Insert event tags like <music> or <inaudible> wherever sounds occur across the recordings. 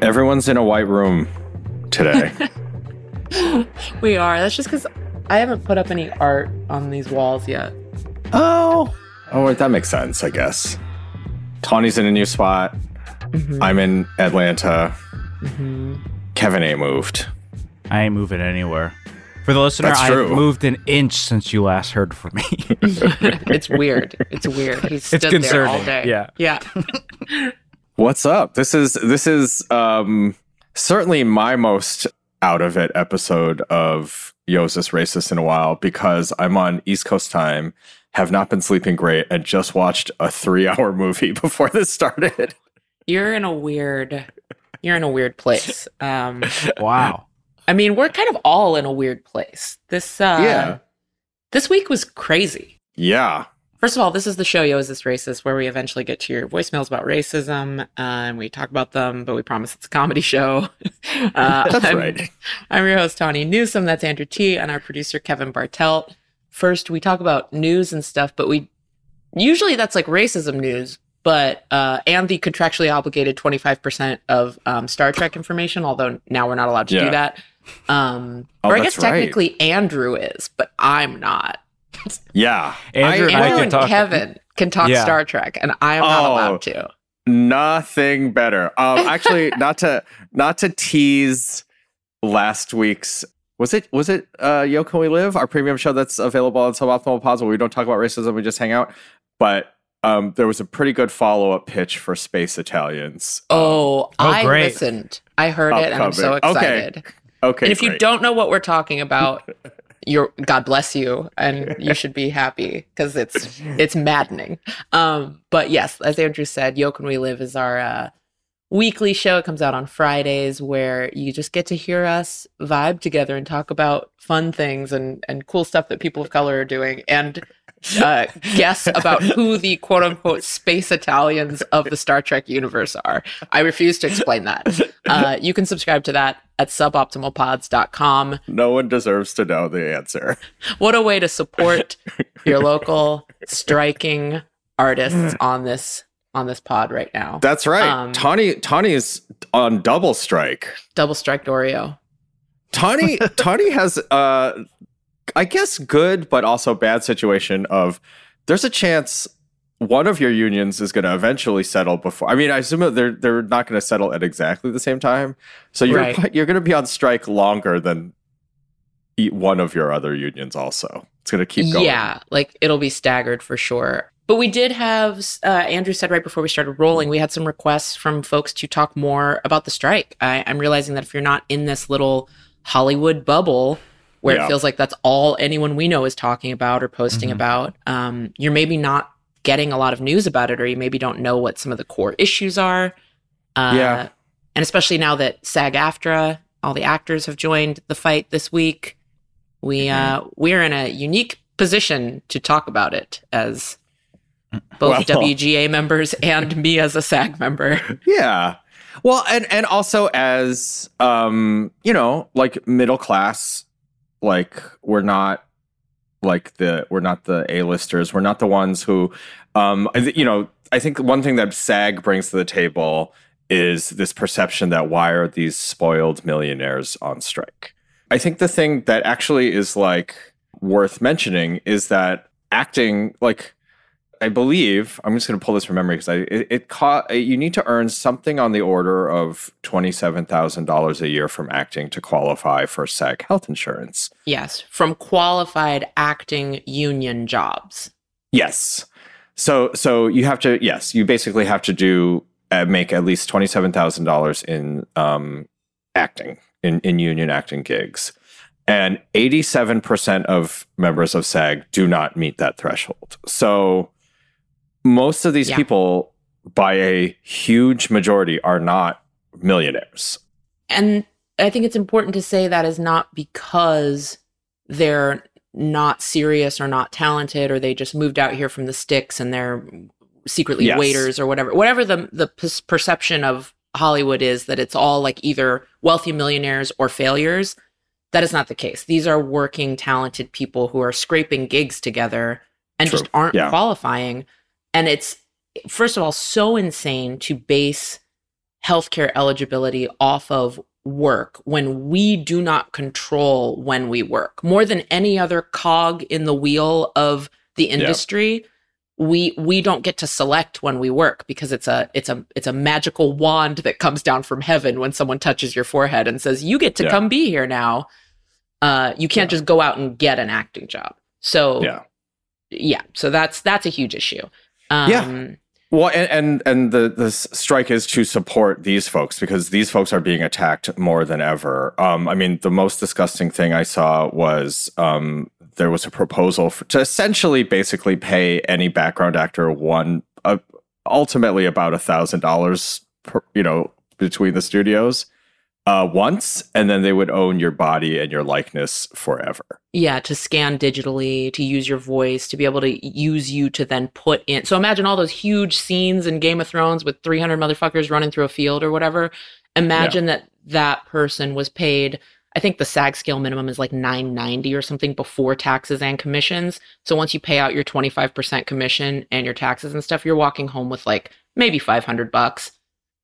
Everyone's in a white room today. <laughs> we are. That's just because I haven't put up any art on these walls yet. oh. Oh, wait, that makes sense, I guess. Tawny's in a new spot. Mhm. I'm in Atlanta. Mhm. Kevin ain't moved. I ain't moving anywhere. For the listener, I've moved an inch since you last heard from me. <laughs> it's weird. It's weird. He's stood It's there all day. yeah. Yeah. <laughs> What's up? This is this is um certainly my most out of it episode of Yo's This Racist in a while because I'm on East Coast time, have not been sleeping great, and just watched a three hour <laughs> movie before this started. You're in a weird. You're in a weird place. Um, <laughs> wow. I mean, we're kind of all in a weird place. This. Uh, Yeah. This week was crazy. Yeah. First of all, this is the show Yo Is This Racist, where we eventually get to your voicemails about racism, uh, and we talk about them, but we promise it's a comedy show. <laughs> uh, That's I'm, right. I'm your host, Tawny Newsom. That's Andrew T. And our producer, Kevin Bartelt. First, we talk about news and stuff, but we usually that's like racism news, but uh, and the contractually obligated 25% of um, Star Trek information, although now we're not allowed to Yeah. do that. Um, Oh, or I guess right. technically Andrew is, but I'm not. Yeah. Andrew and I Andrew and talk- Kevin can talk Yeah. Star Trek, and I am not Oh. allowed to. Nothing better. Um <laughs> actually not to not to tease last week's was it was it uh Yo Can We Live, our premium show that's available on Suboptimal Pods where we don't talk about racism, we just hang out. But um there was a pretty good follow-up pitch for Space Italians. Oh, Oh, I great. listened. I heard it, and I'm so Upcoming. Okay. excited. Okay. and if you don't know what we're talking about, <laughs> you're God bless you, and you <laughs> should be happy because it's <laughs> it's maddening. Um, but yes, as Andrew said, Yo Can We Live is our uh, weekly show. It comes out on Fridays, where you just get to hear us vibe together and talk about fun things and and cool stuff that people of color are doing, and uh, guess about who the quote unquote space Italians of the Star Trek universe are. I refuse to explain that. Uh, you can subscribe to that at suboptimalpods.com. no one deserves to know the answer. What a way to support your local striking artists on this on this pod right now. That's right. Um, Tawny Tawny is on double strike. Double strike Oreo. Tawny Tawny has uh I guess good but also bad situation of there's a chance one of your unions is going to eventually settle before. I mean, I assume they're they're not going to settle at exactly the same time. So you're Right. <laughs> you're going to be on strike longer than one of your other unions also. It's going to keep going. Yeah, like it'll be staggered for sure. But we did have, uh, Andrew said right before we started rolling, we had some requests from folks to talk more about the strike. I, I'm realizing that if you're not in this little Hollywood bubble where Yeah. it feels like that's all anyone we know is talking about or posting Mhm. about, um, you're maybe not getting a lot of news about it, or you maybe don't know what some of the core issues are. Uh, Yeah. And especially now that SAG AFTRA, all the actors have joined the fight this week, we uh, we're in a unique position to talk about it as both Well- <laughs> WGA members and me as a SAG member. <laughs> Yeah. Well, and and also as um, you know, like middle class, like we're not like the we're not the A-listers. We're not the ones who um you know, I think one thing that SAG brings to the table is this perception that why are these spoiled millionaires on strike? I think the thing that actually is like worth mentioning is that acting like I believe I'm just going to pull this from memory because I it, it co- you need to earn something on the order of twenty seven thousand dollars a year from acting to qualify for SAG health insurance. yes, from qualified acting union jobs. Yes, so so you have to yes you basically have to do uh, make at least twenty seven thousand dollars in um, acting in in union acting gigs, and eighty seven percent of members of SAG do not meet that threshold. So most of these Yeah. people, by a huge majority, are not millionaires. And I think it's important to say that is not because they're not serious or not talented or they just moved out here from the sticks and they're secretly Yes. waiters or whatever. Whatever the the perception of Hollywood is that it's all like either wealthy millionaires or failures. That is not the case. These are working talented people who are scraping gigs together and True. just aren't Yeah. qualifying. And it's first of all so insane to base healthcare eligibility off of work when we do not control when we work more than any other cog in the wheel of the industry we we don't get to select when we work because it's a it's a it's a magical wand that comes down from heaven when someone touches your forehead and says you get to Yeah. come be here now uh you can't Yeah. just go out and get an acting job so Yeah. yeah so that's that's a huge issue um Yeah. Well, and and, and the the strike is to support these folks because these folks are being attacked more than ever. Um, I mean, the most disgusting thing I saw was um, there was a proposal for, to essentially basically pay any background actor one, uh, ultimately about a thousand dollars, per you know, between the studios. Uh, once, and then they would own your body and your likeness forever. yeah to scan digitally to use your voice to be able to use you to then put in so imagine all those huge scenes in game of thrones with 300 motherfuckers running through a field or whatever. Imagine that that person was paid i think the sag scale minimum is like 990 or something before taxes and commissions. So once you pay out your 25% commission and your taxes and stuff you're walking home with like maybe 500 bucks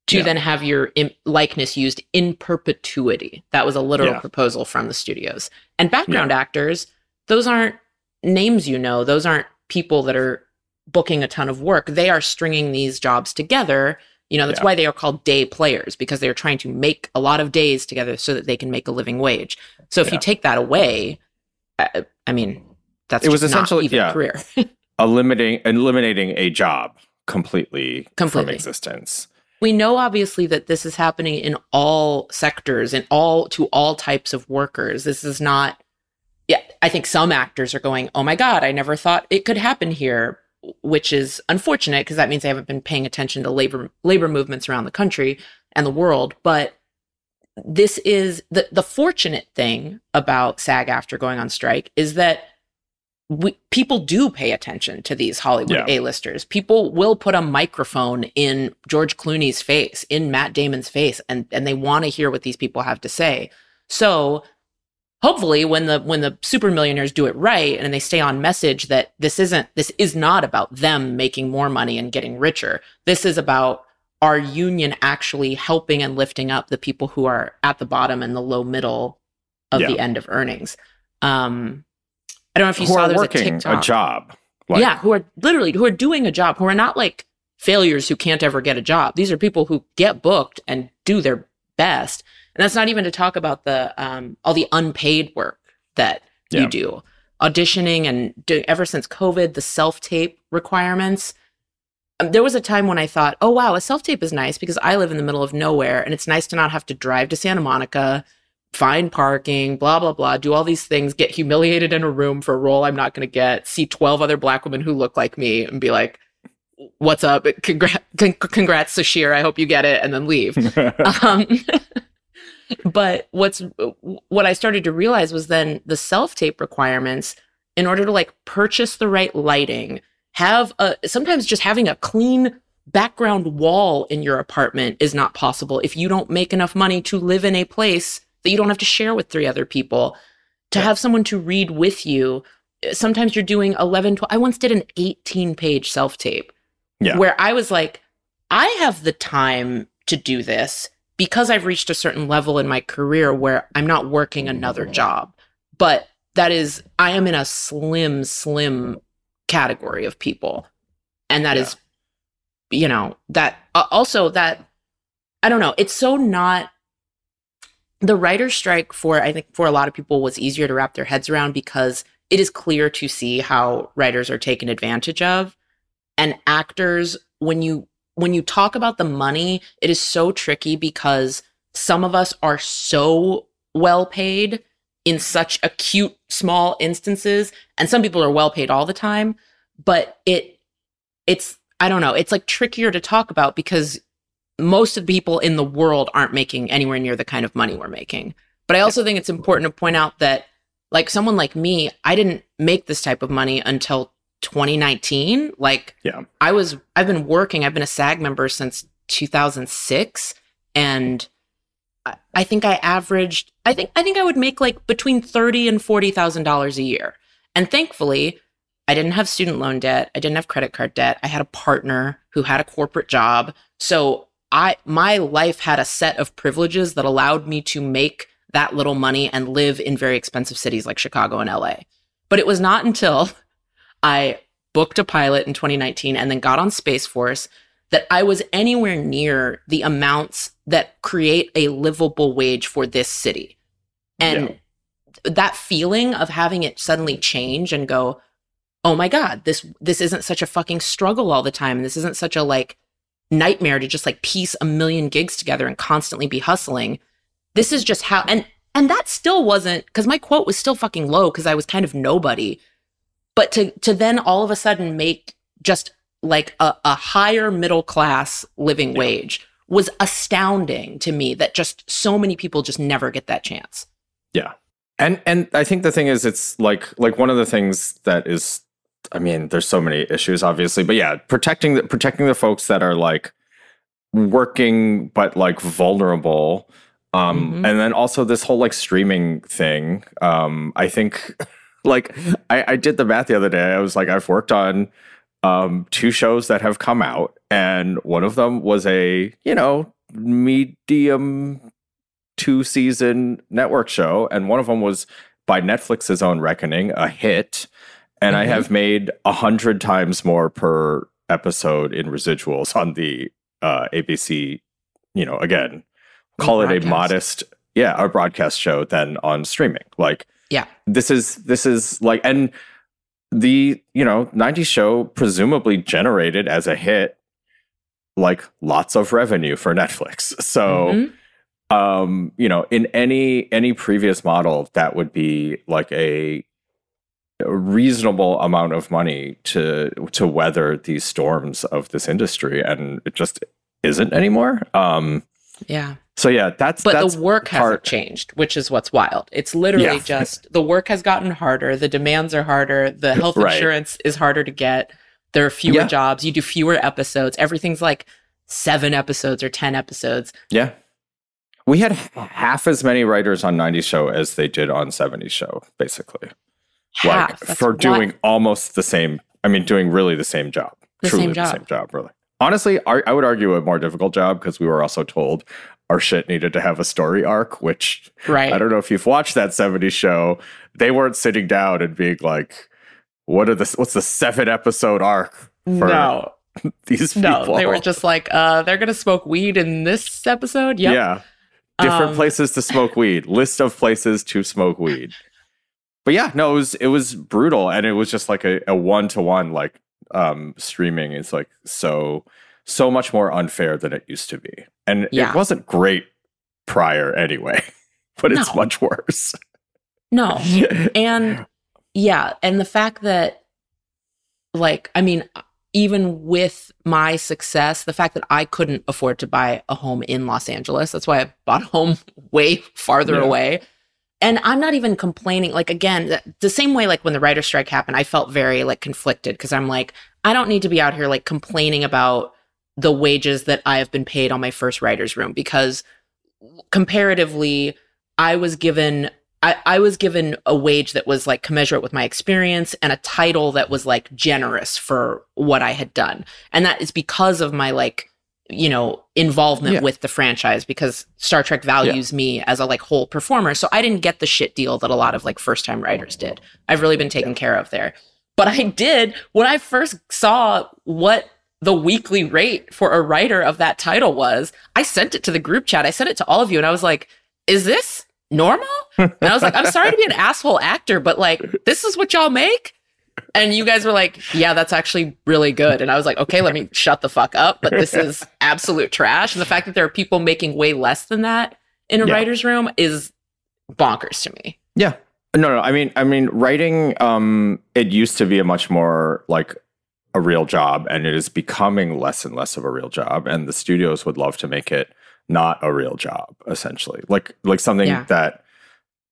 to Yeah. then have your Im- likeness used in perpetuity that was a literal Yeah. proposal from the studios and background actors, those aren't names you know. Those aren't people that are booking a ton of work. They are stringing these jobs together. You know, that's Yeah. why they are called day players because they're trying to make a lot of days together so that they can make a living wage. So if Yeah. you take that away, I, I mean, that's It was essentially- even yeah. a career. <laughs> Eliminating eliminating a job completely, from existence. We know obviously that this is happening in all sectors and all to all types of workers. This is not yeah i think some actors are going oh my god i never thought it could happen here which is unfortunate because that means they haven't been paying attention to labor labor movements around the country and the world. But this is the the fortunate thing about SAG AFTRA going on strike is that we, people do pay attention to these Hollywood Yeah. A-listers. People will put a microphone in George Clooney's face, in Matt Damon's face, and and they want to hear what these people have to say. So hopefully when the when the super millionaires do it right and they stay on message that this isn't this is not about them making more money and getting richer. This is about our union actually helping and lifting up the people who are at the bottom and the low middle of Yeah. the end of earnings. Um I don't know if you Who saw are there's a working a, TikTok. job. Like, yeah, who are literally who are doing a job, who are not like failures who can't ever get a job. These are people who get booked and do their best. And that's not even to talk about the um, all the unpaid work that Yeah. you do, auditioning and do, ever since COVID, the self tape requirements. Um, there was a time when I thought, oh wow, a self tape is nice because I live in the middle of nowhere, and it's nice to not have to drive to Santa Monica, find parking, blah blah blah, do all these things, get humiliated in a room for a role I'm not going to get, see 12 other black women who look like me and be like, "What's up? Congrats, congrats Sasheer. I hope you get it," and then leave. <laughs> um, <laughs> but what's what I started to realize was then the self tape requirements in order to like purchase the right lighting, have a sometimes just having a clean background wall in your apartment is not possible if you don't make enough money to live in a place that you don't have to share with three other people. To have someone to read with you, sometimes you're doing 11, 12. I once did an 18 page self tape Yeah. where I was like, I have the time to do this because I've reached a certain level in my career where I'm not working another job. But that is, I am in a slim, slim category of people. And that Yeah. is, you know, that uh, also that, I don't know, it's so not. The writer's strike for, I think, for a lot of people was easier to wrap their heads around because it is clear to see how writers are taken advantage of. And actors when you when you talk about the money it is so tricky because some of us are so well paid in such acute small instances and some people are well paid all the time but it it's i don't know it's like trickier to talk about because most of the people in the world aren't making anywhere near the kind of money we're making. But i also think it's important to point out that like someone like me i didn't make this type of money until 2019 like Yeah. i was i've been working i've been a sag member since 2006 and I- i think i averaged i think i think i would make like between 30 and 40 thousand dollars a year. And thankfully i didn't have student loan debt i didn't have credit card debt i had a partner who had a corporate job. So I my life had a set of privileges that allowed me to make that little money and live in very expensive cities like Chicago and LA. But it was not until I booked a pilot in 2019 and then got on Space Force that I was anywhere near the amounts that create a livable wage for this city. And that feeling of having it suddenly change and go, "Oh my god, this this isn't such a fucking struggle all the time. This isn't such a like nightmare to just like piece a million gigs together and constantly be hustling. This is just how and and that still wasn't cuz my quote was still fucking low cuz I was kind of nobody. But to to then all of a sudden make just like a, a higher middle class living Yeah. wage was astounding to me that just so many people just never get that chance. Yeah. And and I think the thing is it's like like one of the things that is I mean, there's so many issues obviously, but yeah, protecting the protecting the folks that are like working but like vulnerable. Um Mhm. and then also this whole like streaming thing. Um I think <laughs> like I, I did the math the other day. I was like, I've worked on um two shows that have come out, and one of them was a, you know, medium two season network show, and one of them was by Netflix's own reckoning a hit. And I Mhm. have made a hundred times more per episode in residuals on the uh, ABC. You know, again, call it a modest, yeah, a broadcast show than on streaming. Like, Yeah. this is this is like, and the you know 90s show presumably generated as a hit like lots of revenue for Netflix. <laughs> So Mhm. um you know in any any previous model that would be like a, a reasonable amount of money to to weather these storms of this industry and it just isn't anymore um yeah. so yeah that's But that's the work hasn't changed, which is what's wild. It's literally Yeah. just the work has gotten harder, the demands are harder, the health Right. insurance is harder to get, there are fewer Yeah. jobs, you do fewer episodes, everything's like seven episodes or 10 episodes. yeah we had half as many writers on 90 show as they did on 70 show basically Half. like That's for doing almost the same i mean doing really the same job. The truly same the same job. really. Honestly I, I would argue a more difficult job because we were also told our shit needed to have a story arc which right. i don't know if you've watched that 70s show. They weren't sitting down and being like what are the what's the seven episode arc for no, <laughs> these people? no, they were just like, uh, they're gonna smoke weed in this episode. Yep. yeah. Different Um, places to smoke weed. List of places to smoke weed but yeah no it was it was brutal and it was just like a, a one-to-one like um streaming is like so so much more unfair than it used to be and Yeah. it wasn't great prior anyway <laughs> but it's much worse No, <laughs> and yeah and the fact that like i mean even with my success the fact that i couldn't afford to buy a home in los angeles that's why i bought a home <laughs> way farther Yeah. away and i'm not even complaining like again the, same way like when the writer strike happened i felt very like conflicted because i'm like i don't need to be out here like complaining about the wages that i have been paid on my first writer's room because comparatively i was given I, I was given a wage that was like commensurate with my experience and a title that was like generous for what I had done. And that is because of my like, you know, involvement Yeah. with the franchise because Star Trek values me as a like whole performer. So I didn't get the shit deal that a lot of like first time writers did. I've really been taken care of there. But I did when I first saw what the weekly rate for a writer of that title was, I sent it to the group chat. I sent it to all of you and I was like, is this normal? And I was like, I'm sorry to be an <laughs> asshole actor, but like, this is what y'all make? And you guys were like, yeah, that's actually really good. And I was like, okay, let me shut the fuck up. But this is <laughs> absolute trash. And the fact that there are people making way less than that in a Yeah. writer's room is bonkers to me. Yeah. No, no. I mean, I mean, writing. Um, it used to be a much more like a real job, and it is becoming less and less of a real job. And the studios would love to make it not a real job, essentially, like like something Yeah. that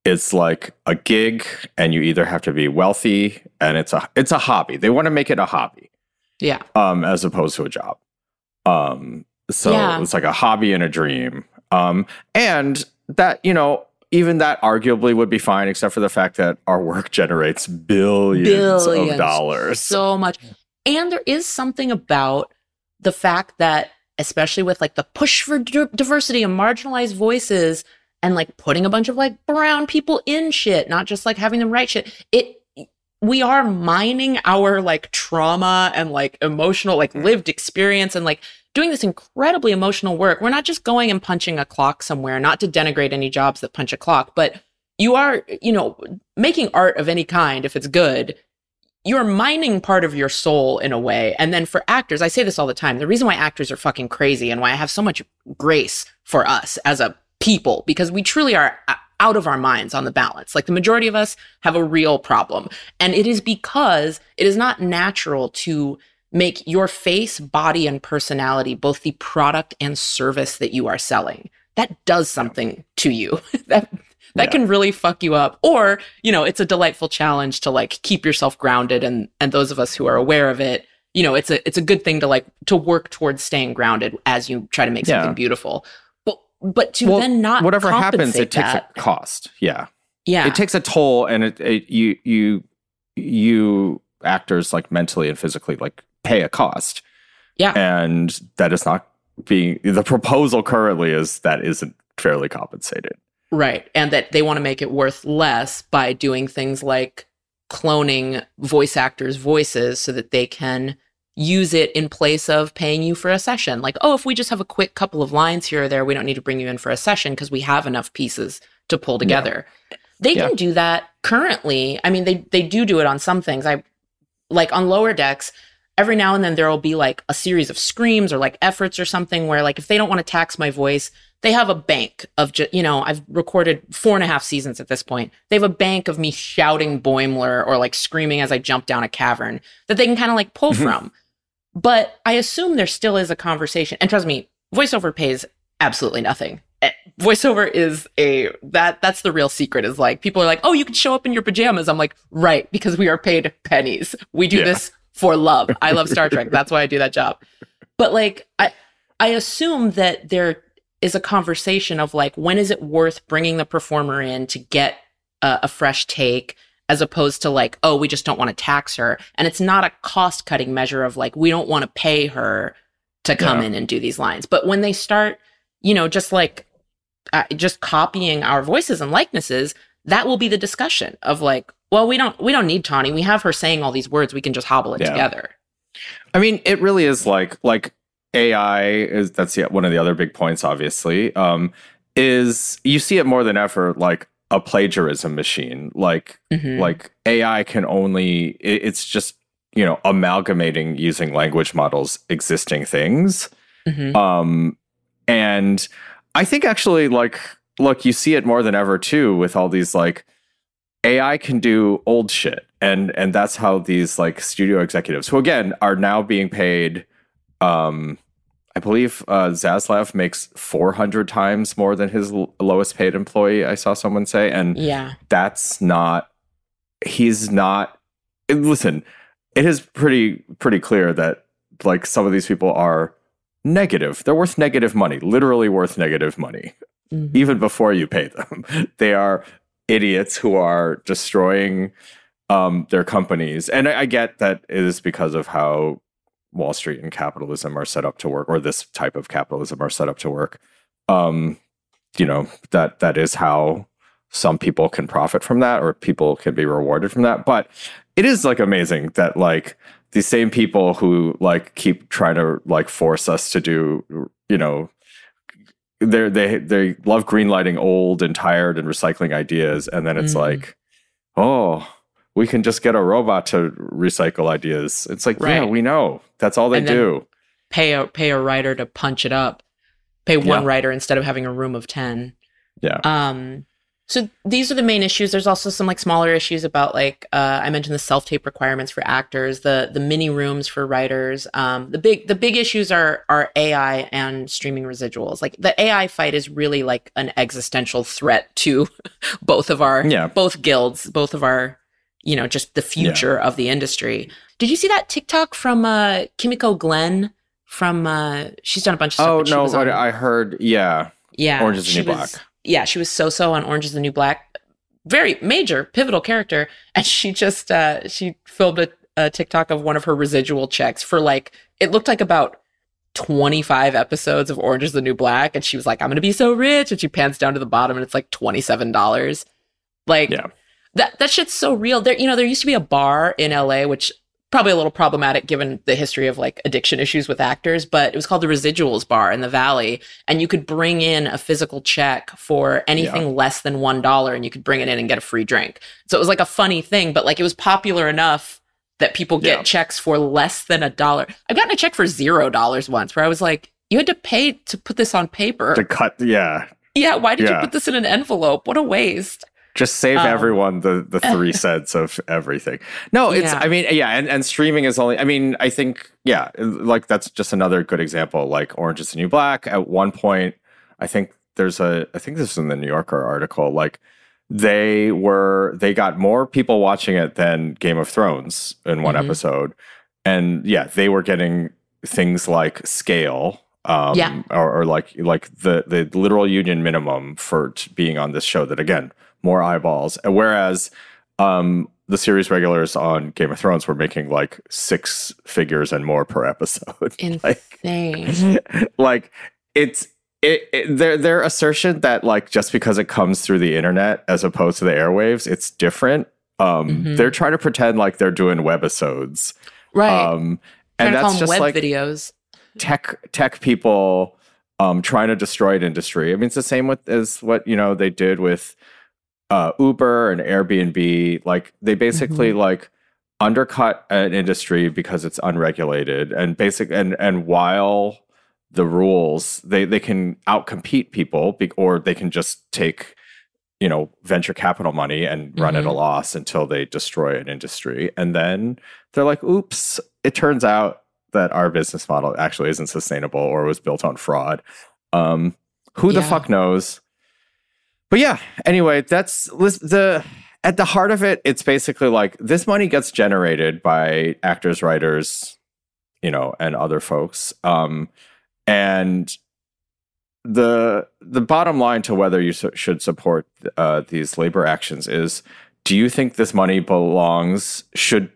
it's like a gig, and you either have to be wealthy, and it's a it's a hobby. They want to make it a hobby, Yeah. um, as opposed to a job. Um, so Yeah. it's like a hobby and a dream. Um, and that, you know, even that arguably would be fine, except for the fact that our work <laughs> generates billions, of dollars. So much. And there is something about the fact that especially with like the push for d- diversity and marginalized voices and like putting a bunch of like brown people in shit, not just like having them write shit. It we are mining our like trauma and like emotional like mm. lived experience and like doing this incredibly emotional work. We're not just going and punching a clock somewhere, not to denigrate any jobs that punch a clock, but you are, you know, making art of any kind if it's good you're mining part of your soul in a way. And then for actors, I say this all the time. The reason why actors are fucking crazy and why I have so much grace for us as a people, because we truly are uh, out of our minds on the balance. Like the majority of us have a real problem. And it is because it is not natural to make your face, body, and personality both the product and service that you are selling. That does something to you. <laughs> that that yeah. can really fuck you up. Or, you know, it's a delightful challenge to like keep yourself grounded and and those of us who are aware of it, you know, it's a it's a good thing to like to work towards staying grounded as you try to make something beautiful. But to well, then not whatever happens, it takes that, a cost. Yeah. Yeah. It takes a toll and it, it you you you actors like mentally and physically like pay a cost. Yeah. And that is not being the proposal currently is that isn't fairly compensated. Right. And that they want to make it worth less by doing things like cloning voice actors' voices so that they can use it in place of paying you for a session. Like, oh, if we just have a quick couple of lines here or there, we don't need to bring you in for a session because we have enough pieces to pull together. Yeah. They yeah. can do that currently. I mean, they they do do it on some things. I like on lower decks, every now and then there will be like a series of screams or like efforts or something where like if they don't want to tax my voice, they have a bank of just, you know, I've recorded four and a half seasons at this point. They have a bank of me shouting Boimler or like screaming as I jump down a cavern that they can kind of like pull mm-hmm. from. But I assume there still is a conversation. And trust me, voiceover pays absolutely nothing. Eh, voiceover is a that that's the real secret is like people are like, "Oh, you can show up in your pajamas." I'm like, "Right, because we are paid pennies. We do yeah. this for love. I love Star Trek. That's why I do that job." But like I I assume that there is a conversation of like when is it worth bringing the performer in to get a, a fresh take as opposed to like oh we just don't want to tax her and it's not a cost cutting measure of like we don't want to pay her to come yeah. in and do these lines but when they start you know just like uh, just copying our voices and likenesses that will be the discussion of like well we don't we don't need tawny we have her saying all these words we can just hobble it yeah. together i mean it really is like like AI is that's yeah, one of the other big points, obviously. Um, is you see it more than ever like a plagiarism machine. Like mm-hmm. like AI can only it, it's just you know amalgamating using language models existing things. Mm-hmm. Um, and I think actually like look, you see it more than ever too with all these like AI can do old shit. And and that's how these like studio executives who again are now being paid um, I believe uh, Zaslav makes 400 times more than his l- lowest paid employee. I saw someone say, and yeah, that's not. He's not. Listen, it is pretty pretty clear that like some of these people are negative. They're worth negative money, literally worth negative money, mm-hmm. even before you pay them. <laughs> they are idiots who are destroying um, their companies, and I, I get that it is because of how Wall Street and capitalism are set up to work, or this type of capitalism are set up to work. Um, you know that that is how some people can profit from that, or people can be rewarded from that. But it is like amazing that like these same people who like keep trying to like force us to do, you know, they they they love greenlighting old and tired and recycling ideas, and then it's mm. like, oh we can just get a robot to recycle ideas. It's like, right. yeah, we know. That's all they do. Pay a pay a writer to punch it up. Pay one yeah. writer instead of having a room of 10. Yeah. Um so these are the main issues. There's also some like smaller issues about like uh, I mentioned the self tape requirements for actors, the the mini rooms for writers. Um, the big the big issues are are AI and streaming residuals. Like the AI fight is really like an existential threat to <laughs> both of our yeah. both guilds, both of our you know, just the future yeah. of the industry. Did you see that TikTok from uh, Kimiko Glenn? From uh, she's done a bunch of stuff. Oh no, on, I heard. Yeah, yeah. Orange is the New was, Black. Yeah, she was so so on Orange is the New Black. Very major, pivotal character, <laughs> and she just uh, she filmed a, a TikTok of one of her residual checks for like it looked like about 25 episodes of Orange is the New Black and she was like, I'm going to be so rich. And she pans down to the bottom and it's like $27. Like, Yeah. That, that shit's so real. There, you know, there used to be a bar in LA, which probably a little problematic given the history of like addiction issues with actors, but it was called the Residuals Bar in the Valley. And you could bring in a physical check for anything less than $1 and you could bring it in and get a free drink. So it was like a funny thing, but like it was popular enough that people get Yeah. checks for less than a dollar. I've gotten a check for zero dollars once where I was like, you had to pay to put this on paper. To cut, yeah. yeah, why did you put this in an envelope? What a waste. Just save Um, everyone the the <laughs> three cents of everything. No, it's Yeah. I mean, yeah, and, and streaming is only I mean, I think, yeah, like that's just another good example. Like Orange is the New Black. At one point, I think there's a I think this is in the New Yorker article, like they were they got more people watching it than Game of Thrones in one Mhm. episode. And yeah, they were getting things like scale. Um, Yeah. or, or like like the the literal union minimum for t- being on this show that again more eyeballs. And Whereas um, the series regulars on Game of Thrones were making like six figures and more per episode. <laughs> like, Insane. <laughs> like it's it, it their their assertion that like just because it comes through the internet as opposed to the airwaves, it's different. Um, Mhm. They're trying to pretend like they're doing webisodes. right. Um, and that's just web like videos. tech tech people um trying to destroy an industry. I mean, it's the same with as what you know they did with uh, Uber and Airbnb. Like they basically Mm-hmm. like undercut an industry because it's unregulated. And basic and and while the rules they they can outcompete people be, or they can just take you know venture capital money and run at a loss until they destroy an industry. And then they're like oops it turns out that our business model actually isn't sustainable or was built on fraud. Um who the fuck knows but yeah anyway that's the at the heart of it it's basically like this money gets generated by actors writers you know and other folks um and the the bottom line to whether you su- should support uh, these labor actions is do you think this money belongs should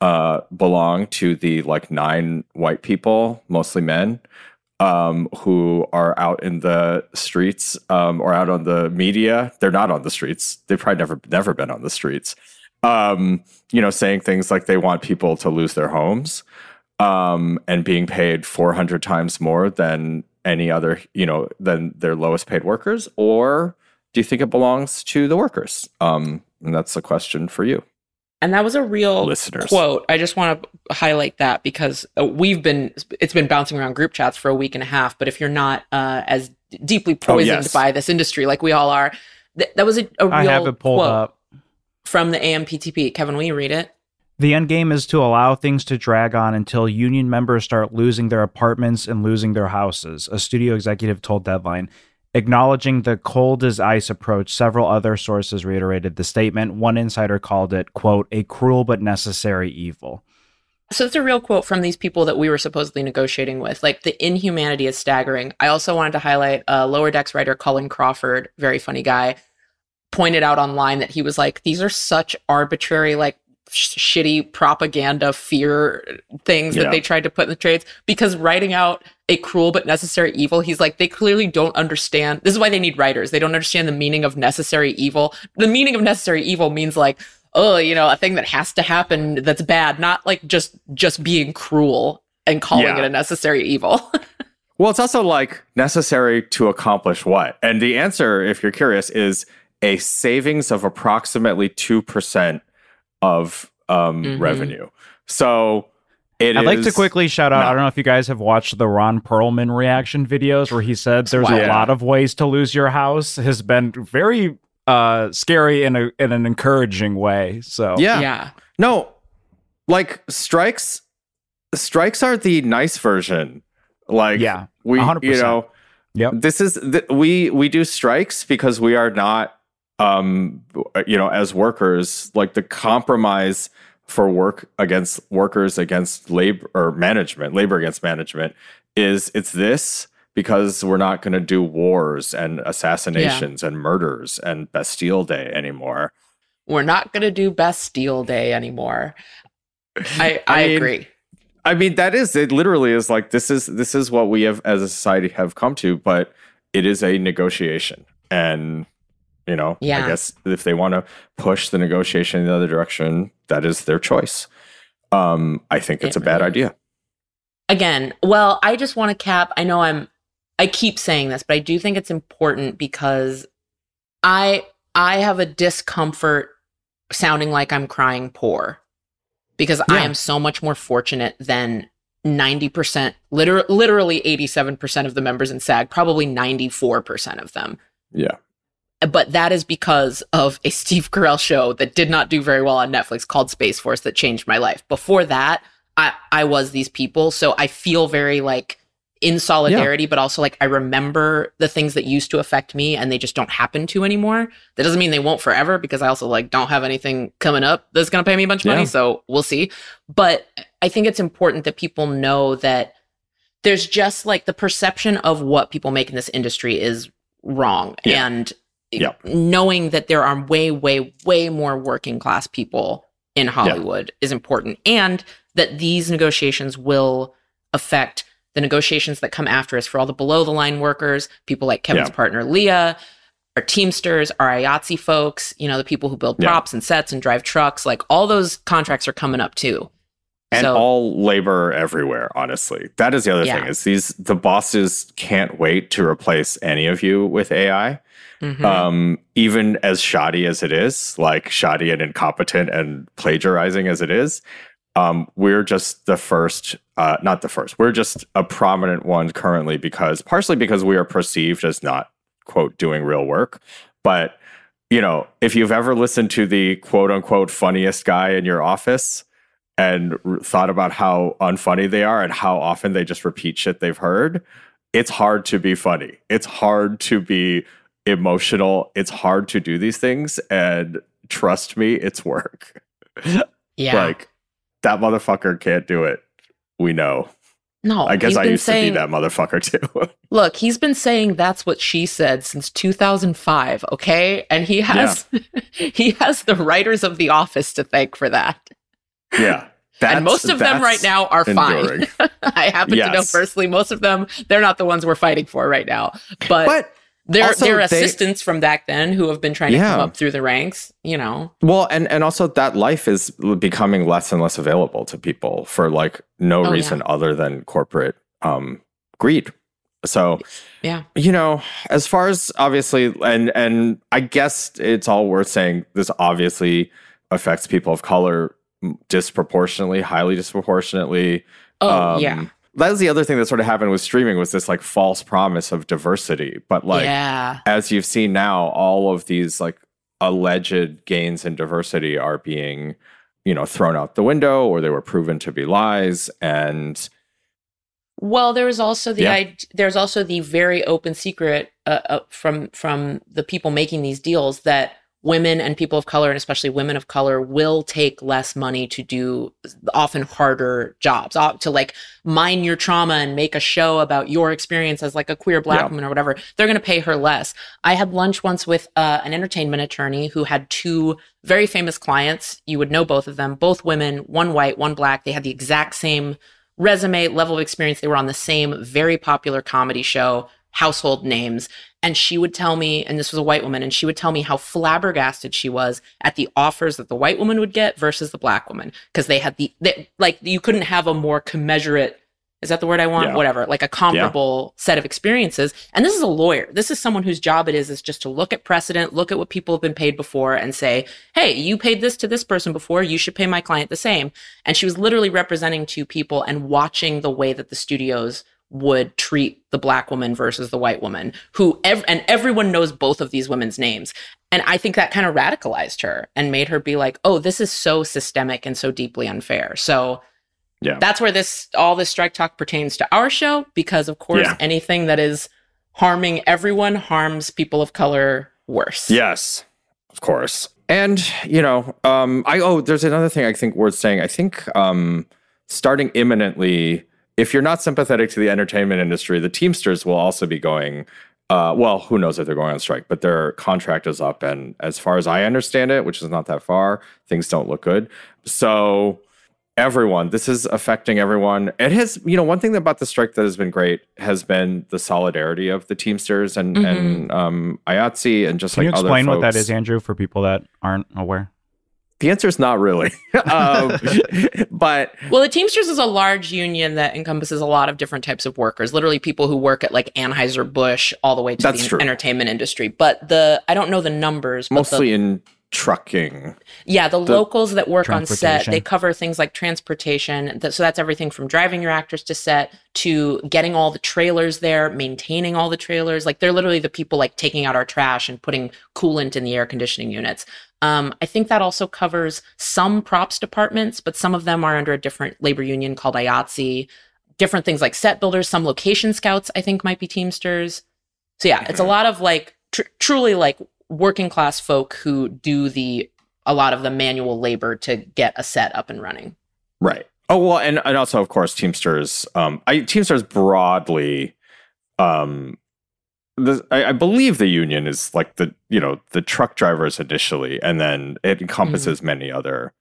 uh, belong to the like nine white people mostly men um, who are out in the streets um, or out on the media they're not on the streets they've probably never never been on the streets um, you know saying things like they want people to lose their homes um, and being paid 400 times more than any other, you know, than their lowest paid workers? Or do you think it belongs to the workers? Um, and that's a question for you, And that was a real listeners. quote. I just want to highlight that because uh, we've been, it's been bouncing around group chats for a week and a half. But if you're not uh, as deeply poisoned Oh, yes. by this industry like we all are, th- that was a, a real I have it pulled quote up. from the AMPTP. Kevin, will you read it? The end game is to allow things to drag on until union members start losing their apartments and losing their houses, a studio executive told Deadline. Acknowledging the cold as ice approach, several other sources reiterated the statement. One insider called it, quote, a cruel but necessary evil. So it's a real quote from these people that we were supposedly negotiating with. Like the inhumanity is staggering. I also wanted to highlight uh, Lower Decks writer Colin Crawford, very funny guy, pointed out online that he was like, these are such arbitrary, like sh- shitty propaganda, fear things Yeah. that they tried to put in the trades because writing out a cruel but necessary evil, he's like, they clearly don't understand. This is why they need writers. They don't understand the meaning of necessary evil. The meaning of necessary evil means like, oh, you know, a thing that has to happen that's bad, not like just just being cruel and calling Yeah. it a necessary evil. <laughs> Well, it's also like necessary to accomplish what? And the answer, if you're curious, is a savings of approximately 2% of um, Mhm. revenue. So it I'd like to quickly shout out. No. I don't know if you guys have watched the Ron Perlman reaction videos where he said there's Wow. a lot of ways to lose your house. Has been very uh, scary in a in an encouraging way. So Yeah. yeah. No, like strikes. Strikes are the nice version. Like Yeah, we, 100%. you know, Yep. This is th- we we do strikes because we are not, um, you know, as workers, like the compromise for work against workers against labor or management, labor against management is it's this because we're not going to do wars and assassinations and murders and Bastille Day anymore. We're not gonna do Bastille Day anymore. I, <laughs> I, I mean, agree. I mean, that is it. Literally, is like this is this is what we have as a society have come to, but it is a negotiation, and you know, Yeah. I guess if they want to push the negotiation in the other direction, that is their choice. Um, I think it's It a bad really idea. again well i just want to cap i know i'm i keep saying this but i do think it's important because i i have a discomfort sounding like i'm crying poor because i am so much more fortunate than 90% liter- literally 87% of the members in sag probably 94% of them Yeah, but that is because of a Steve Carell show that did not do very well on Netflix called Space Force that changed my life. Before that, I I was these people, so I feel very like in solidarity, but also like I remember the things that used to affect me and they just don't happen to anymore. That doesn't mean they won't forever because I also like don't have anything coming up that's going to pay me a bunch of money, so we'll see. But I think it's important that people know that there's just like the perception of what people make in this industry is wrong Yeah. and Yeah. knowing that there are way way way more working class people in Hollywood is important and that these negotiations will affect the negotiations that come after us for all the below the line workers people like Kevin's Yeah. partner Leah our Teamsters, our IATSE folks, you know, the people who build props and sets and drive trucks, like all those contracts are coming up too. and So- all labor everywhere. Honestly, that is the other Yeah. thing. Is these the bosses can't wait to replace any of you with AI. Mhm. um, even as shoddy as it is, like shoddy and incompetent and plagiarizing as it is, um, we're just the first, uh, not the first, we're just a prominent one currently because partially because we are perceived as not, quote, doing real work. But, you know, if you've ever listened to the quote unquote funniest guy in your office, and thought about how unfunny they are and how often they just repeat shit they've heard, it's hard to be funny. It's hard to be emotional. It's hard to do these things. And trust me, it's work. <laughs> yeah. Like, that motherfucker can't do it. We know. no, I guess I used saying, to be that motherfucker too. <laughs> Look, he's been saying that's what she said since 2005, okay? And he has <laughs> he has the writers of The Office to thank for that. yeah. and most of them right now are enduring. fine. I happen to know personally most of them they're not the ones we're fighting for right now. But, But they're also they're they- assistants from back then who have been trying to come up through the ranks, you know. Well, and and also that life is becoming less and less available to people for like no Oh, yeah. reason other than corporate um greed. So, Yeah. you know, as far as obviously and and I guess it's all worth saying this obviously affects people of color disproportionately, highly disproportionately. Oh, Um, yeah. That was the other thing that sort of happened with streaming was this like false promise of diversity, but like yeah. as you've seen now, all of these like alleged gains in diversity are being, you know, thrown out the window or they were proven to be lies. And Well, there was also the Yeah. id- there's also the very open secret uh, uh, from from the people making these deals that women and people of color and especially women of color will take less money to do often harder jobs to like mine your trauma and make a show about your experience as like a queer black Yeah. woman or whatever they're going to pay her less i had lunch once with uh, an entertainment attorney who had two very famous clients you would know both of them both women one white one black they had the exact same resume, level of experience. They were on the same very popular comedy show, household names. And she would tell me, and this was a white woman, and she would tell me how flabbergasted she was at the offers that the white woman would get versus the black woman. Because they had the, they, like, you couldn't have a more commensurate, is that the word I want? Yeah. Whatever, like a comparable set of experiences. And this is a lawyer. This is someone whose job it is, is just to look at precedent, look at what people have been paid before, and say, hey, you paid this to this person before, you should pay my client the same. And she was literally representing two people and watching the way that the studios would treat the black woman versus the white woman, who, ev- and everyone knows both of these women's names. And I think that kind of radicalized her and made her be like, oh, this is so systemic and so deeply unfair. So, Yeah. that's where this, all this strike talk pertains to our show, because of course, Yeah. anything that is harming everyone harms people of color worse. yes, of course. And, you know, um, I, oh, there's another thing I think worth saying. I think um, starting imminently, if you're not sympathetic to the entertainment industry, the Teamsters will also be going. Uh, well, who knows if they're going on strike, but their contract is up. And as far as I understand it, which is not that far, things don't look good. So everyone. This is affecting everyone. It has, you know, one thing about the strike that has been great has been the solidarity of the Teamsters and Mhm. and um, IATSE and just Can like you explain what that is, Andrew, for people that aren't aware? The answer is not really. <laughs> um, <laughs> but Well, the Teamsters is a large union that encompasses a lot of different types of workers, literally people who work at like Anheuser-Busch all the way to the true. entertainment industry. But the I don't know the numbers, but the, mostly in trucking. yeah, the, the locals that work on set, they cover things like transportation. That, so that's everything from driving your actors to set to getting all the trailers there, maintaining all the trailers. Like they're literally the people like taking out our trash and putting coolant in the air conditioning units. Um, I think that also covers some props departments, but some of them are under a different labor union called IATSE. Different things like set builders, some location scouts, I think might be Teamsters. So yeah, it's a lot of like tr- truly like working class folk who do the a lot of the manual labor to get a set up and running. Right. Oh well, and, and also of course Teamsters. Um, I Teamsters broadly, um, the, I, I believe the union is like the you know the truck drivers initially, and then it encompasses many other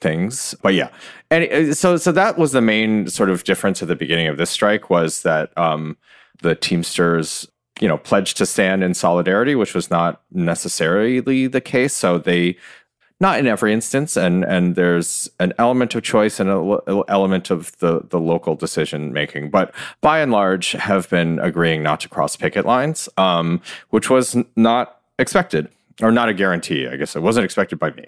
things. But yeah, and uh, so so that was the main sort of difference at the beginning of this strike was that um, the Teamsters you know pledged to stand in solidarity, which was not necessarily the case. So they not in every instance and and there's an element of choice and an element of the the local decision making. But by and large have been agreeing not to cross picket lines um, which was not expected or not a guarantee i guess. It wasn't expected by me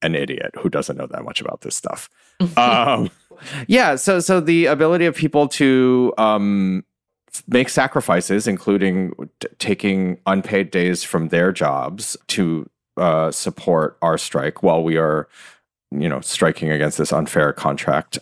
an idiot who doesn't know that much about this stuff. <laughs> Um, yeah so so the ability of people to um, make sacrifices including t- taking unpaid days from their jobs to uh, support our strike while we are, you know, striking against this unfair contract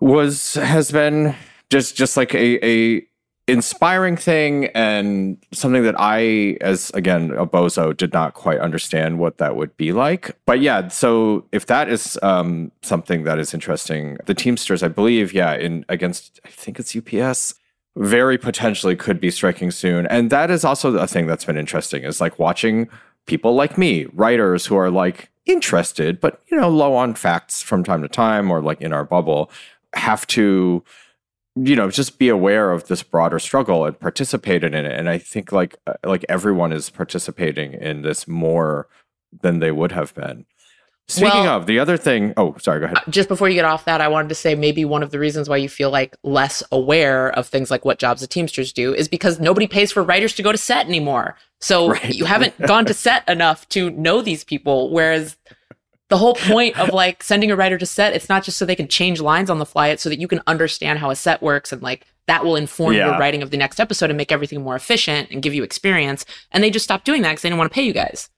was has been just just like a a inspiring thing and something that I, as again a bozo, did not quite understand what that would be like. But yeah, so if that is um, something that is interesting, the Teamsters, I believe, yeah, in against I think it's UPS very potentially could be striking soon. And that is also a thing that's been interesting is like watching people like me, writers who are like interested, but you know, low on facts from time to time or like in our bubble, have to, you know, just be aware of this broader struggle and participate in it. And I think like uh, like everyone is participating in this more than they would have been. Speaking Well- of the other thing, oh, sorry, go ahead. Uh, just before you get off that, I wanted to say maybe one of the reasons why you feel like less aware of things like what jobs the Teamsters do is because nobody pays for writers to go to set anymore. So <laughs> Right. you haven't gone to set enough to know these people. Whereas the whole point of like sending a writer to set, it's not just so they can change lines on the fly, it's so that you can understand how a set works and like that will inform your writing of the next episode and make everything more efficient and give you experience. And they just stopped doing that because they didn't want to pay you guys.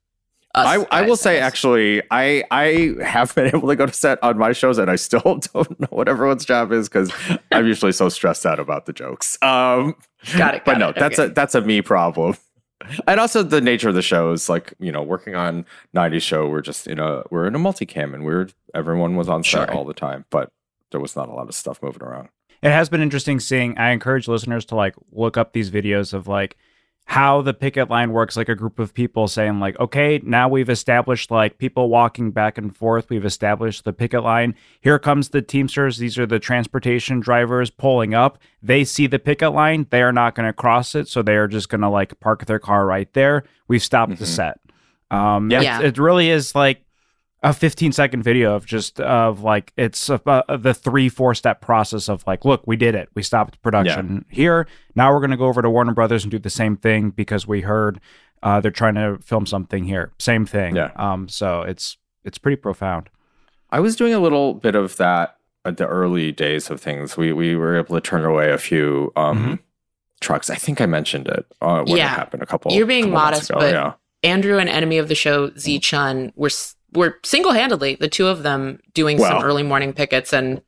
Us I, I will say actually I I have been <laughs> able to go to set on my shows and I still <laughs> don't know what everyone's job is because I'm usually so stressed out about the jokes. Um, Got it. but no, it, that's okay. a that's a me problem. And also the nature of the show is like you know working on 90s show we're just in a we're in a multicam and we're everyone was on set Sure. all the time but there was not a lot of stuff moving around. It has been interesting seeing. I encourage listeners to like look up these videos of like how the picket line works like a group of people saying like okay now we've established like people walking back and forth. We've established the picket line. Here comes the teamsters. These are the transportation drivers pulling up. They see the picket line. They are not going to cross it so they are just going to like park their car right there. We've stopped the Mhm. set. Um Yeah. it's- it really is like a 15 second video of just of like it's uh, the three four step process of like look we did it we stopped production here now we're going to go over to warner brothers and do the same thing because we heard uh, they're trying to film something here same thing Yeah. um so it's it's pretty profound I was doing a little bit of that at the early days of things. We we were able to turn away a few um, Mm-hmm. trucks. I think I mentioned it uh, when Yeah. it happened a couple. You're being couple modest, ago, but yeah. Andrew and enemy of the show Z Chun were s- were single handedly the two of them doing some early morning pickets and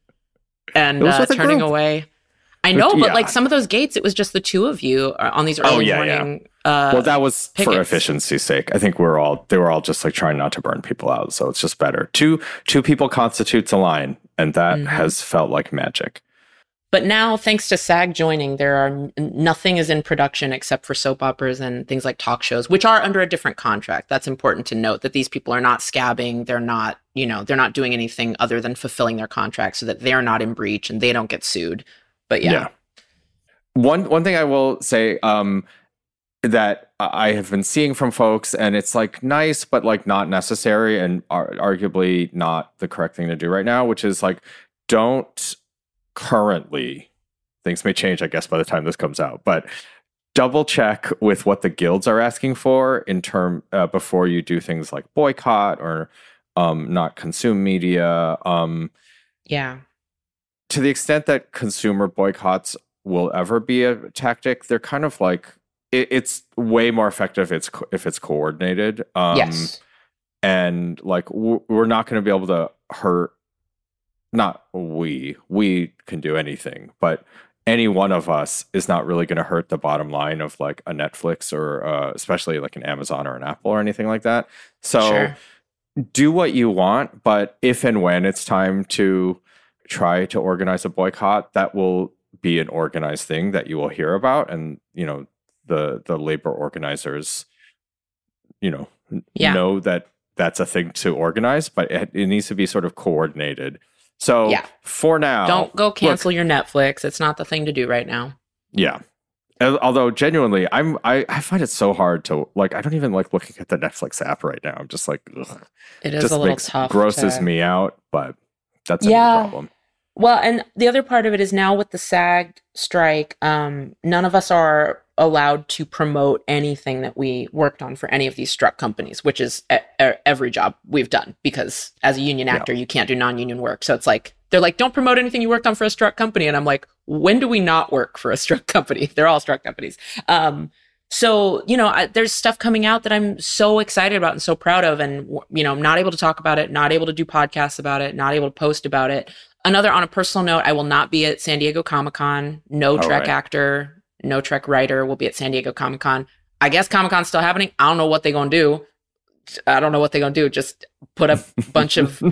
and uh, turning group. away. I know, but Yeah. like some of those gates, it was just the two of you uh, on these early Oh, yeah, yeah. morning. Uh, well, that was for pickets. efficiency's sake. I think we're all they were all just like trying not to burn people out, so it's just better. Two two people constitutes a line, and that Mhm. has felt like magic. But now, thanks to SAG joining, there are nothing is in production except for soap operas and things like talk shows, which are under a different contract. That's important to note that these people are not scabbing. They're not, you know, they're not doing anything other than fulfilling their contract so that they're not in breach and they don't get sued. But yeah. yeah. One one thing I will say um, that I have been seeing from folks, and it's like nice, but like not necessary, and ar- arguably not the correct thing to do right now, which is like don't currently, things may change, I guess, by the time this comes out, but double check with what the guilds are asking for in term uh, before you do things like boycott or um, not consume media. Um, yeah. To the extent that consumer boycotts will ever be a tactic, they're kind of like it, it's way more effective if it's if it's coordinated. Um, yes. And like we're not going to be able to hurt not we we can do anything but any one of us is not really going to hurt the bottom line of like a netflix or uh, especially like an amazon or an apple or anything like that so sure. do what you want but if and when it's time to try to organize a boycott that will be an organized thing that you will hear about and you know the the labor organizers you know yeah. know that that's a thing to organize but it, it needs to be sort of coordinated so yeah. for now, don't go cancel look, your Netflix. It's not the thing to do right now. Yeah. Although genuinely, I'm I, I find it so hard to like. I don't even like looking at the Netflix app right now. I'm just like, ugh. it is just a little tough. Grosses to... me out, but that's a yeah. problem. Well, and the other part of it is now with the SAG strike, um, none of us are allowed to promote anything that we worked on for any of these struck companies, which is a- a- every job we've done because as a union actor, yeah. you can't do non-union work. So it's like they're like, don't promote anything you worked on for a struck company, and I'm like, when do we not work for a struck <laughs> company? They're all struck companies. Um, so you know, I, there's stuff coming out that I'm so excited about and so proud of, and you know, I'm not able to talk about it, not able to do podcasts about it, not able to post about it. Another on a personal note, I will not be at San Diego Comic Con. No All Trek right. actor no Trek writer will be at San Diego Comic Con. I guess Comic Con's still happening. I don't know what they're gonna do. I don't know what they're gonna do. Just put a bunch of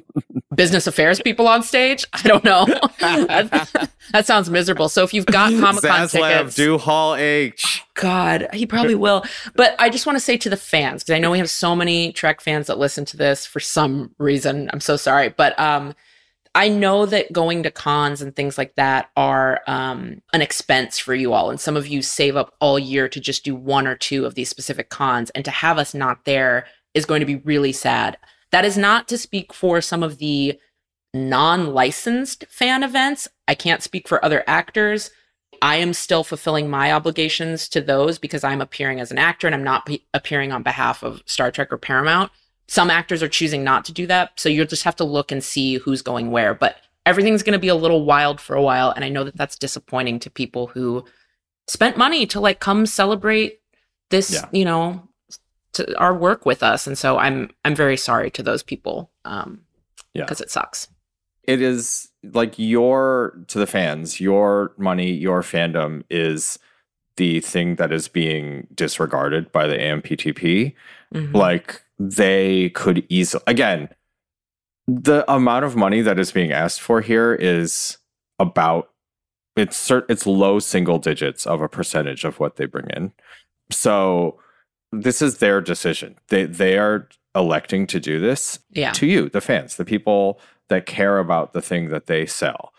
<laughs> business affairs people on stage. I don't know. that, that, sounds miserable. So if you've got Comic Con tickets, do Hall H. God, he probably will. But I just want to say to the fans because I know we have so many Trek fans that listen to this for some reason. I'm so sorry, but um, I know that going to cons and things like that are um, an expense for you all. And some of you save up all year to just do one or two of these specific cons. And to have us not there is going to be really sad. That is not to speak for some of the non licensed fan events. I can't speak for other actors. I am still fulfilling my obligations to those because I'm appearing as an actor and I'm not appearing on behalf of Star Trek or Paramount. Some actors are choosing not to do that. So you'll just have to look and see who's going where. But everything's going to be a little wild for a while. And I know that that's disappointing to people who spent money to like come celebrate this, yeah. you know, to our work with us. And so I'm, I'm very sorry to those people. Um, yeah. Cause it sucks. It is like your, to the fans, your money, your fandom is the thing that is being disregarded by the AMPTP. Mm-hmm. Like, they could easily again the amount of money that is being asked for here is about it's it's low single digits of a percentage of what they bring in. So this is their decision. They they are electing to do this yeah. to you the fans the people that care about the thing that they sell.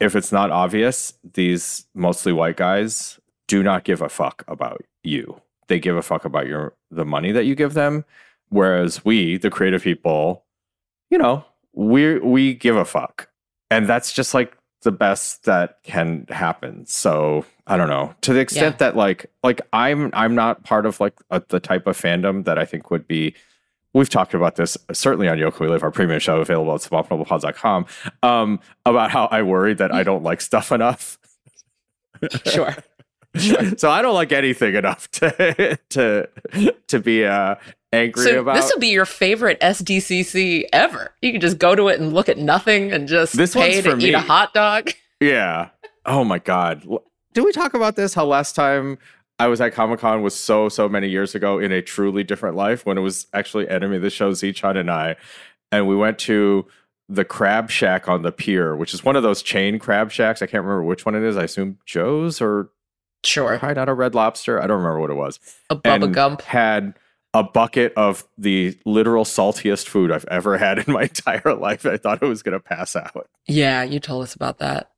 If it's not obvious these mostly white guys do not give a fuck about you. They give a fuck about your the money that you give them Whereas we, the creative people, you know, we we give a fuck. And that's just like the best that can happen. So I don't know. To the extent yeah. that like like I'm I'm not part of like a, the type of fandom that I think would be we've talked about this certainly on Yo Can We Live, our premium show available at suboptimalpods.com, um, about how I worry that I don't like stuff enough. sure. <laughs> <laughs> so I don't like anything enough to <laughs> to to be uh, angry so about. This will be your favorite SDCC ever. You can just go to it and look at nothing and just this pay to me. eat a hot dog. <laughs> Yeah. Oh my god. Did we talk about this? How last time I was at Comic Con was so so many years ago in a truly different life when it was actually enemy of the show Zichon and I, and we went to the crab shack on the pier, which is one of those chain crab shacks. I can't remember which one it is. I assume Joe's or Sure. probably not a Red Lobster. I don't remember what it was. A Bubba Gump. had a bucket of the literal saltiest food I've ever had in my <laughs> entire life. I thought it was going to pass out. Yeah, you told us about that.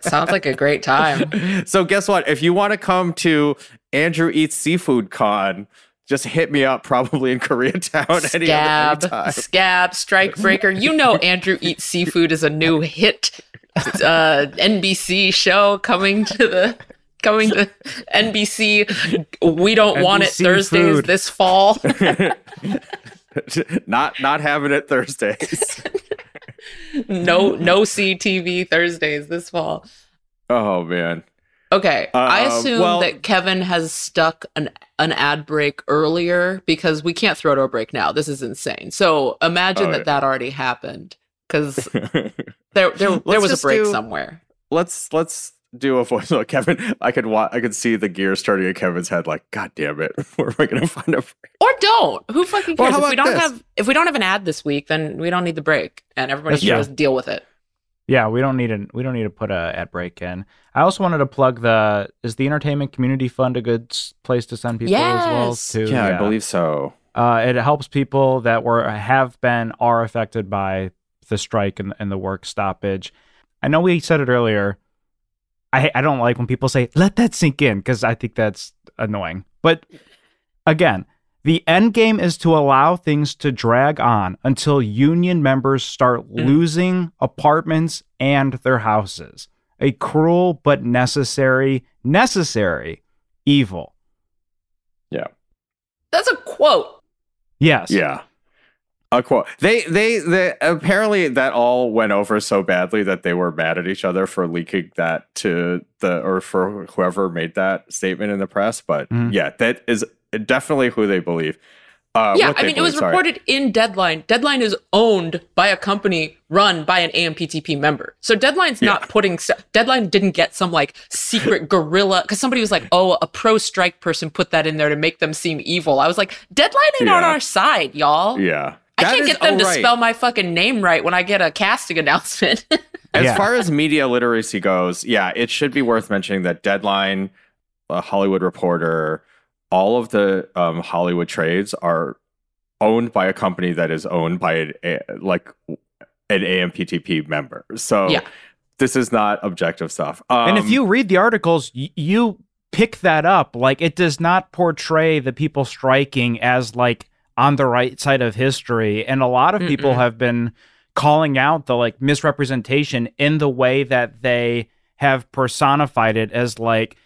Sounds like a great time. <laughs> so guess what? If you want to come to Andrew Eats Seafood Con, just hit me up probably in <laughs> Koreatown Scab, other time. Scab, Strike Breaker. You know Andrew Eats Seafood is a new hit uh, NBC show coming to the coming to NBC. We don't want it Thursdays food. this fall. <laughs> <laughs> not not having it Thursdays. <laughs> no no CTV Thursdays this fall. oh man. Okay, I Uh, assume well- that Kevin has stuck an an ad break earlier because we can't throw to a break now. This is insane. So imagine Oh, that yeah. that already happened because there there there was a break do- somewhere. let's let's do a voice note. Kevin, I could wa- I could see the gears starting in Kevin's head. Like, God damn it, <laughs> where am I going to find a? Or don't. Who fucking Well, cares? how if we don't this? have if we don't have an ad this week, then we don't need the break, and everybody That's should true. just deal with it. Yeah, we don't need a we don't need to put a ad break in. I also wanted to plug the is the entertainment community fund a good place to send people as well Yes. too. Yeah, I believe so. uh, it helps people that were have been are affected by the strike and, and the work stoppage. I know we said it earlier. I I don't like when people say let that sink in because I think that's annoying. But again, the end game is to allow things to drag on until union members start Mm. losing apartments and their houses. A cruel but necessary necessary evil. Yeah. That's a quote. Yes. Yeah. A quote. They, they, they, apparently that all went over so badly that they were mad at each other for leaking that to the, or for whoever made that statement in the press. But Mhm. yeah, that is definitely who they believe. Uh, yeah, I they mean, it was sorry. reported in Deadline. Deadline is owned by a company run by an AMPTP member. So Deadline's not putting st- Deadline didn't get some like secret guerrilla because somebody was like, "Oh, a pro strike person put that in there to make them seem evil." I was like, "Deadline ain't on our side, y'all." Yeah. I can't is- get them oh, to right. spell my fucking name right when I get a casting <laughs> announcement. As Yeah. far as media literacy goes, yeah, it should be worth mentioning that Deadline, a Hollywood Reporter, all of the um, Hollywood trades are owned by a company that is owned by an, a, like an AMPTP member. So Yeah. this is not objective stuff. Um, and if you read the articles, y- you pick that up. Like it does not portray the people striking as like on the right side of history. And a lot of people Mm-mm. have been calling out the like misrepresentation in the way that they have personified it as like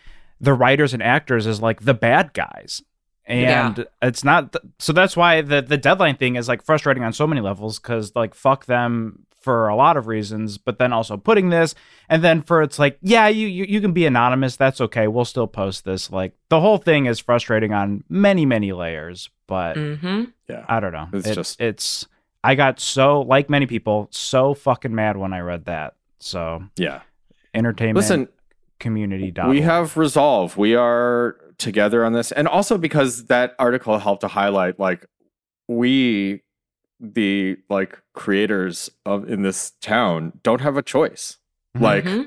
the writers and actors as like the bad guys. And it's not th- so that's why the the deadline thing is like frustrating on so many levels cuz like fuck them for a lot of reasons, but then also putting this and then for it's like, yeah, you, you you can be anonymous. That's okay. We'll still post this. Like the whole thing is frustrating on many many layers. But mm-hmm. yeah, I don't know. It's It- just- it's. I got so like many people so fucking mad when I read that. So yeah. entertainment Listen, community. we have resolve. We are together on this, and also because that article helped to highlight like we, the like creators of in this town, don't have a choice. Like Mhm.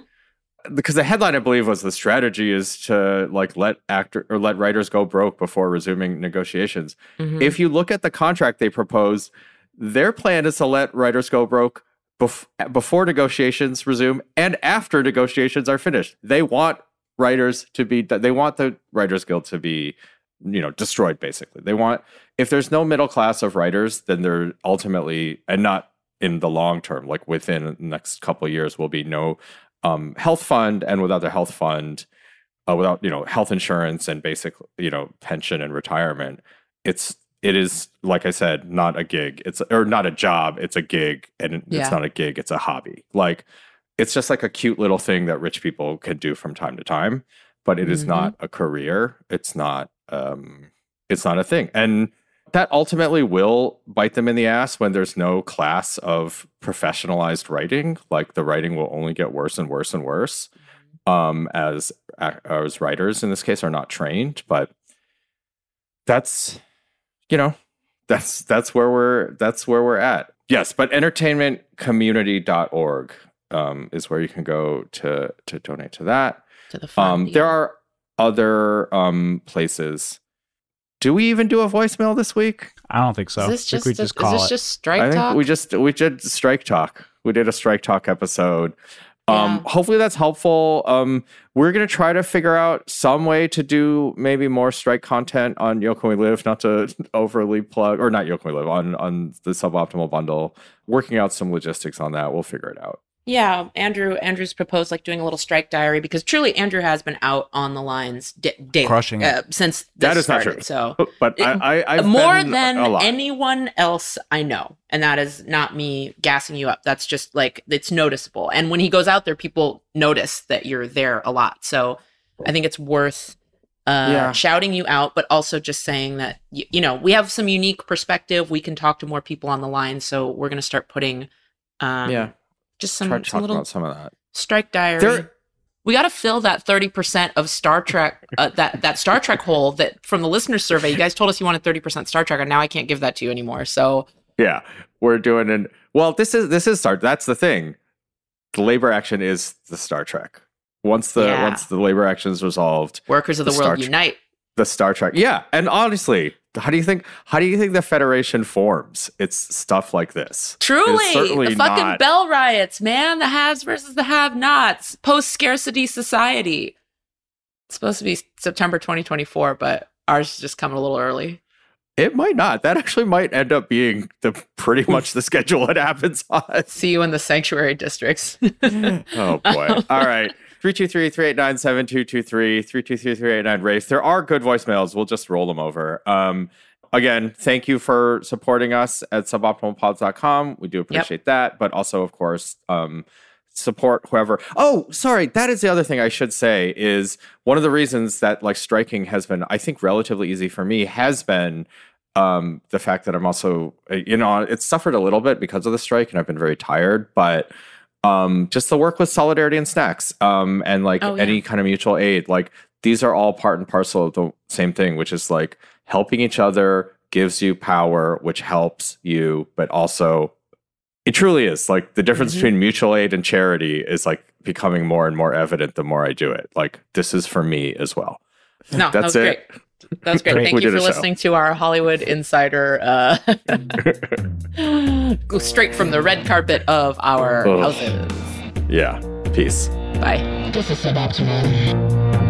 because the headline I believe was the strategy is to like let actor or let writers go broke before resuming negotiations. Mhm. If you look at the contract they proposed, their plan is to let writers go broke bef- before negotiations resume and after negotiations are finished. They want writers to be they want the writers guild to be you know destroyed basically. They want if there's no middle class of writers then they're ultimately and not in the long term like within the next couple of years will be no um, health fund and without the health fund uh, without you know health insurance and basic you know pension and retirement it's it is like i said not a gig it's or not a job it's a gig and Yeah. it's not a gig it's a hobby like it's just like a cute little thing that rich people can do from time to time but it is Mhm. not a career it's not um it's not a thing. And that ultimately will bite them in the ass when there's no class of professionalized writing. Like the writing will only get worse and worse and worse um as as writers in this case are not trained. But that's you know that's that's where we're that's where we're at. Yes, but entertainmentcommunity.org um, is where you can go to to donate to that. To the fund. Um, there are other um, places. Do we even do a voicemail this week? I don't think so. Is this I think just, we a- just is call this it. just strike I think talk? we just we did strike talk. We did a strike talk episode. Um, Yeah. hopefully that's helpful. Um, we're gonna try to figure out some way to do maybe more strike content on Yo Can We Live, not to overly plug or not Yo Can We Live on on the suboptimal bundle. Working out some logistics on that. We'll figure it out. Yeah, Andrew. Andrew's proposed like doing a little strike diary because truly Andrew has been out on the lines da- daily, Crushing it. uh, since this That is not started. true. So But It- I, I I've more been than a lot. anyone else I know, and that is not me gassing you up. That's just like it's noticeable. And when he goes out there, people notice that you're there a lot. So I think it's worth uh, Yeah. shouting you out, but also just saying that you, you know we have some unique perspective. We can talk to more people on the line, so we're going to start putting um, yeah, just some, try to some talk little about some of that. strike diary. There- we got to fill that 30% of Star Trek uh, that that Star Trek hole that from the listener survey you guys told us you wanted 30% Star Trek and now I can't give that to you anymore. So Yeah, we're doing an well. This is this is Star. That's the thing. The labor action is the Star Trek. Once the Yeah. once the labor action is resolved, workers of the, The world Star Trek- unite. the Star Trek. Yeah, and honestly, how do you think how do you think the Federation forms? It's stuff like this. Truly, the fucking not- bell riots, man. The haves versus the have-nots. Post-scarcity society. It's supposed to be September 2024, but ours is just coming a little early. It might not. That actually might end up being the pretty much the schedule it happens on. See you in the sanctuary districts. <laughs> Oh boy. <laughs> All right. 323-389-7223, 323-389 race. There are good voicemails. We'll just roll them over. Um again, thank you for supporting us at suboptimalpods.com. We do appreciate that, but also of course, um support whoever. Oh, sorry, that is the other thing I should say is one of the reasons that like striking has been I think relatively easy for me has been um the fact that I'm also uh, you know, it's suffered a little bit because of the strike and I've been very tired, but um just the work with solidarity and snacks um and like Oh, yeah. any kind of mutual aid like these are all part and parcel of the same thing which is like helping each other gives you power which helps you but also it truly is like the difference Mhm. between mutual aid and charity is like becoming more and more evident the more I do it like this is for me as well No, that that's was it great. That was great. Great. Thank We you for a show. listening to our Hollywood Insider, uh, <laughs> go straight from the red carpet of our Ugh. houses. yeah peace Bye. This is suboptimal.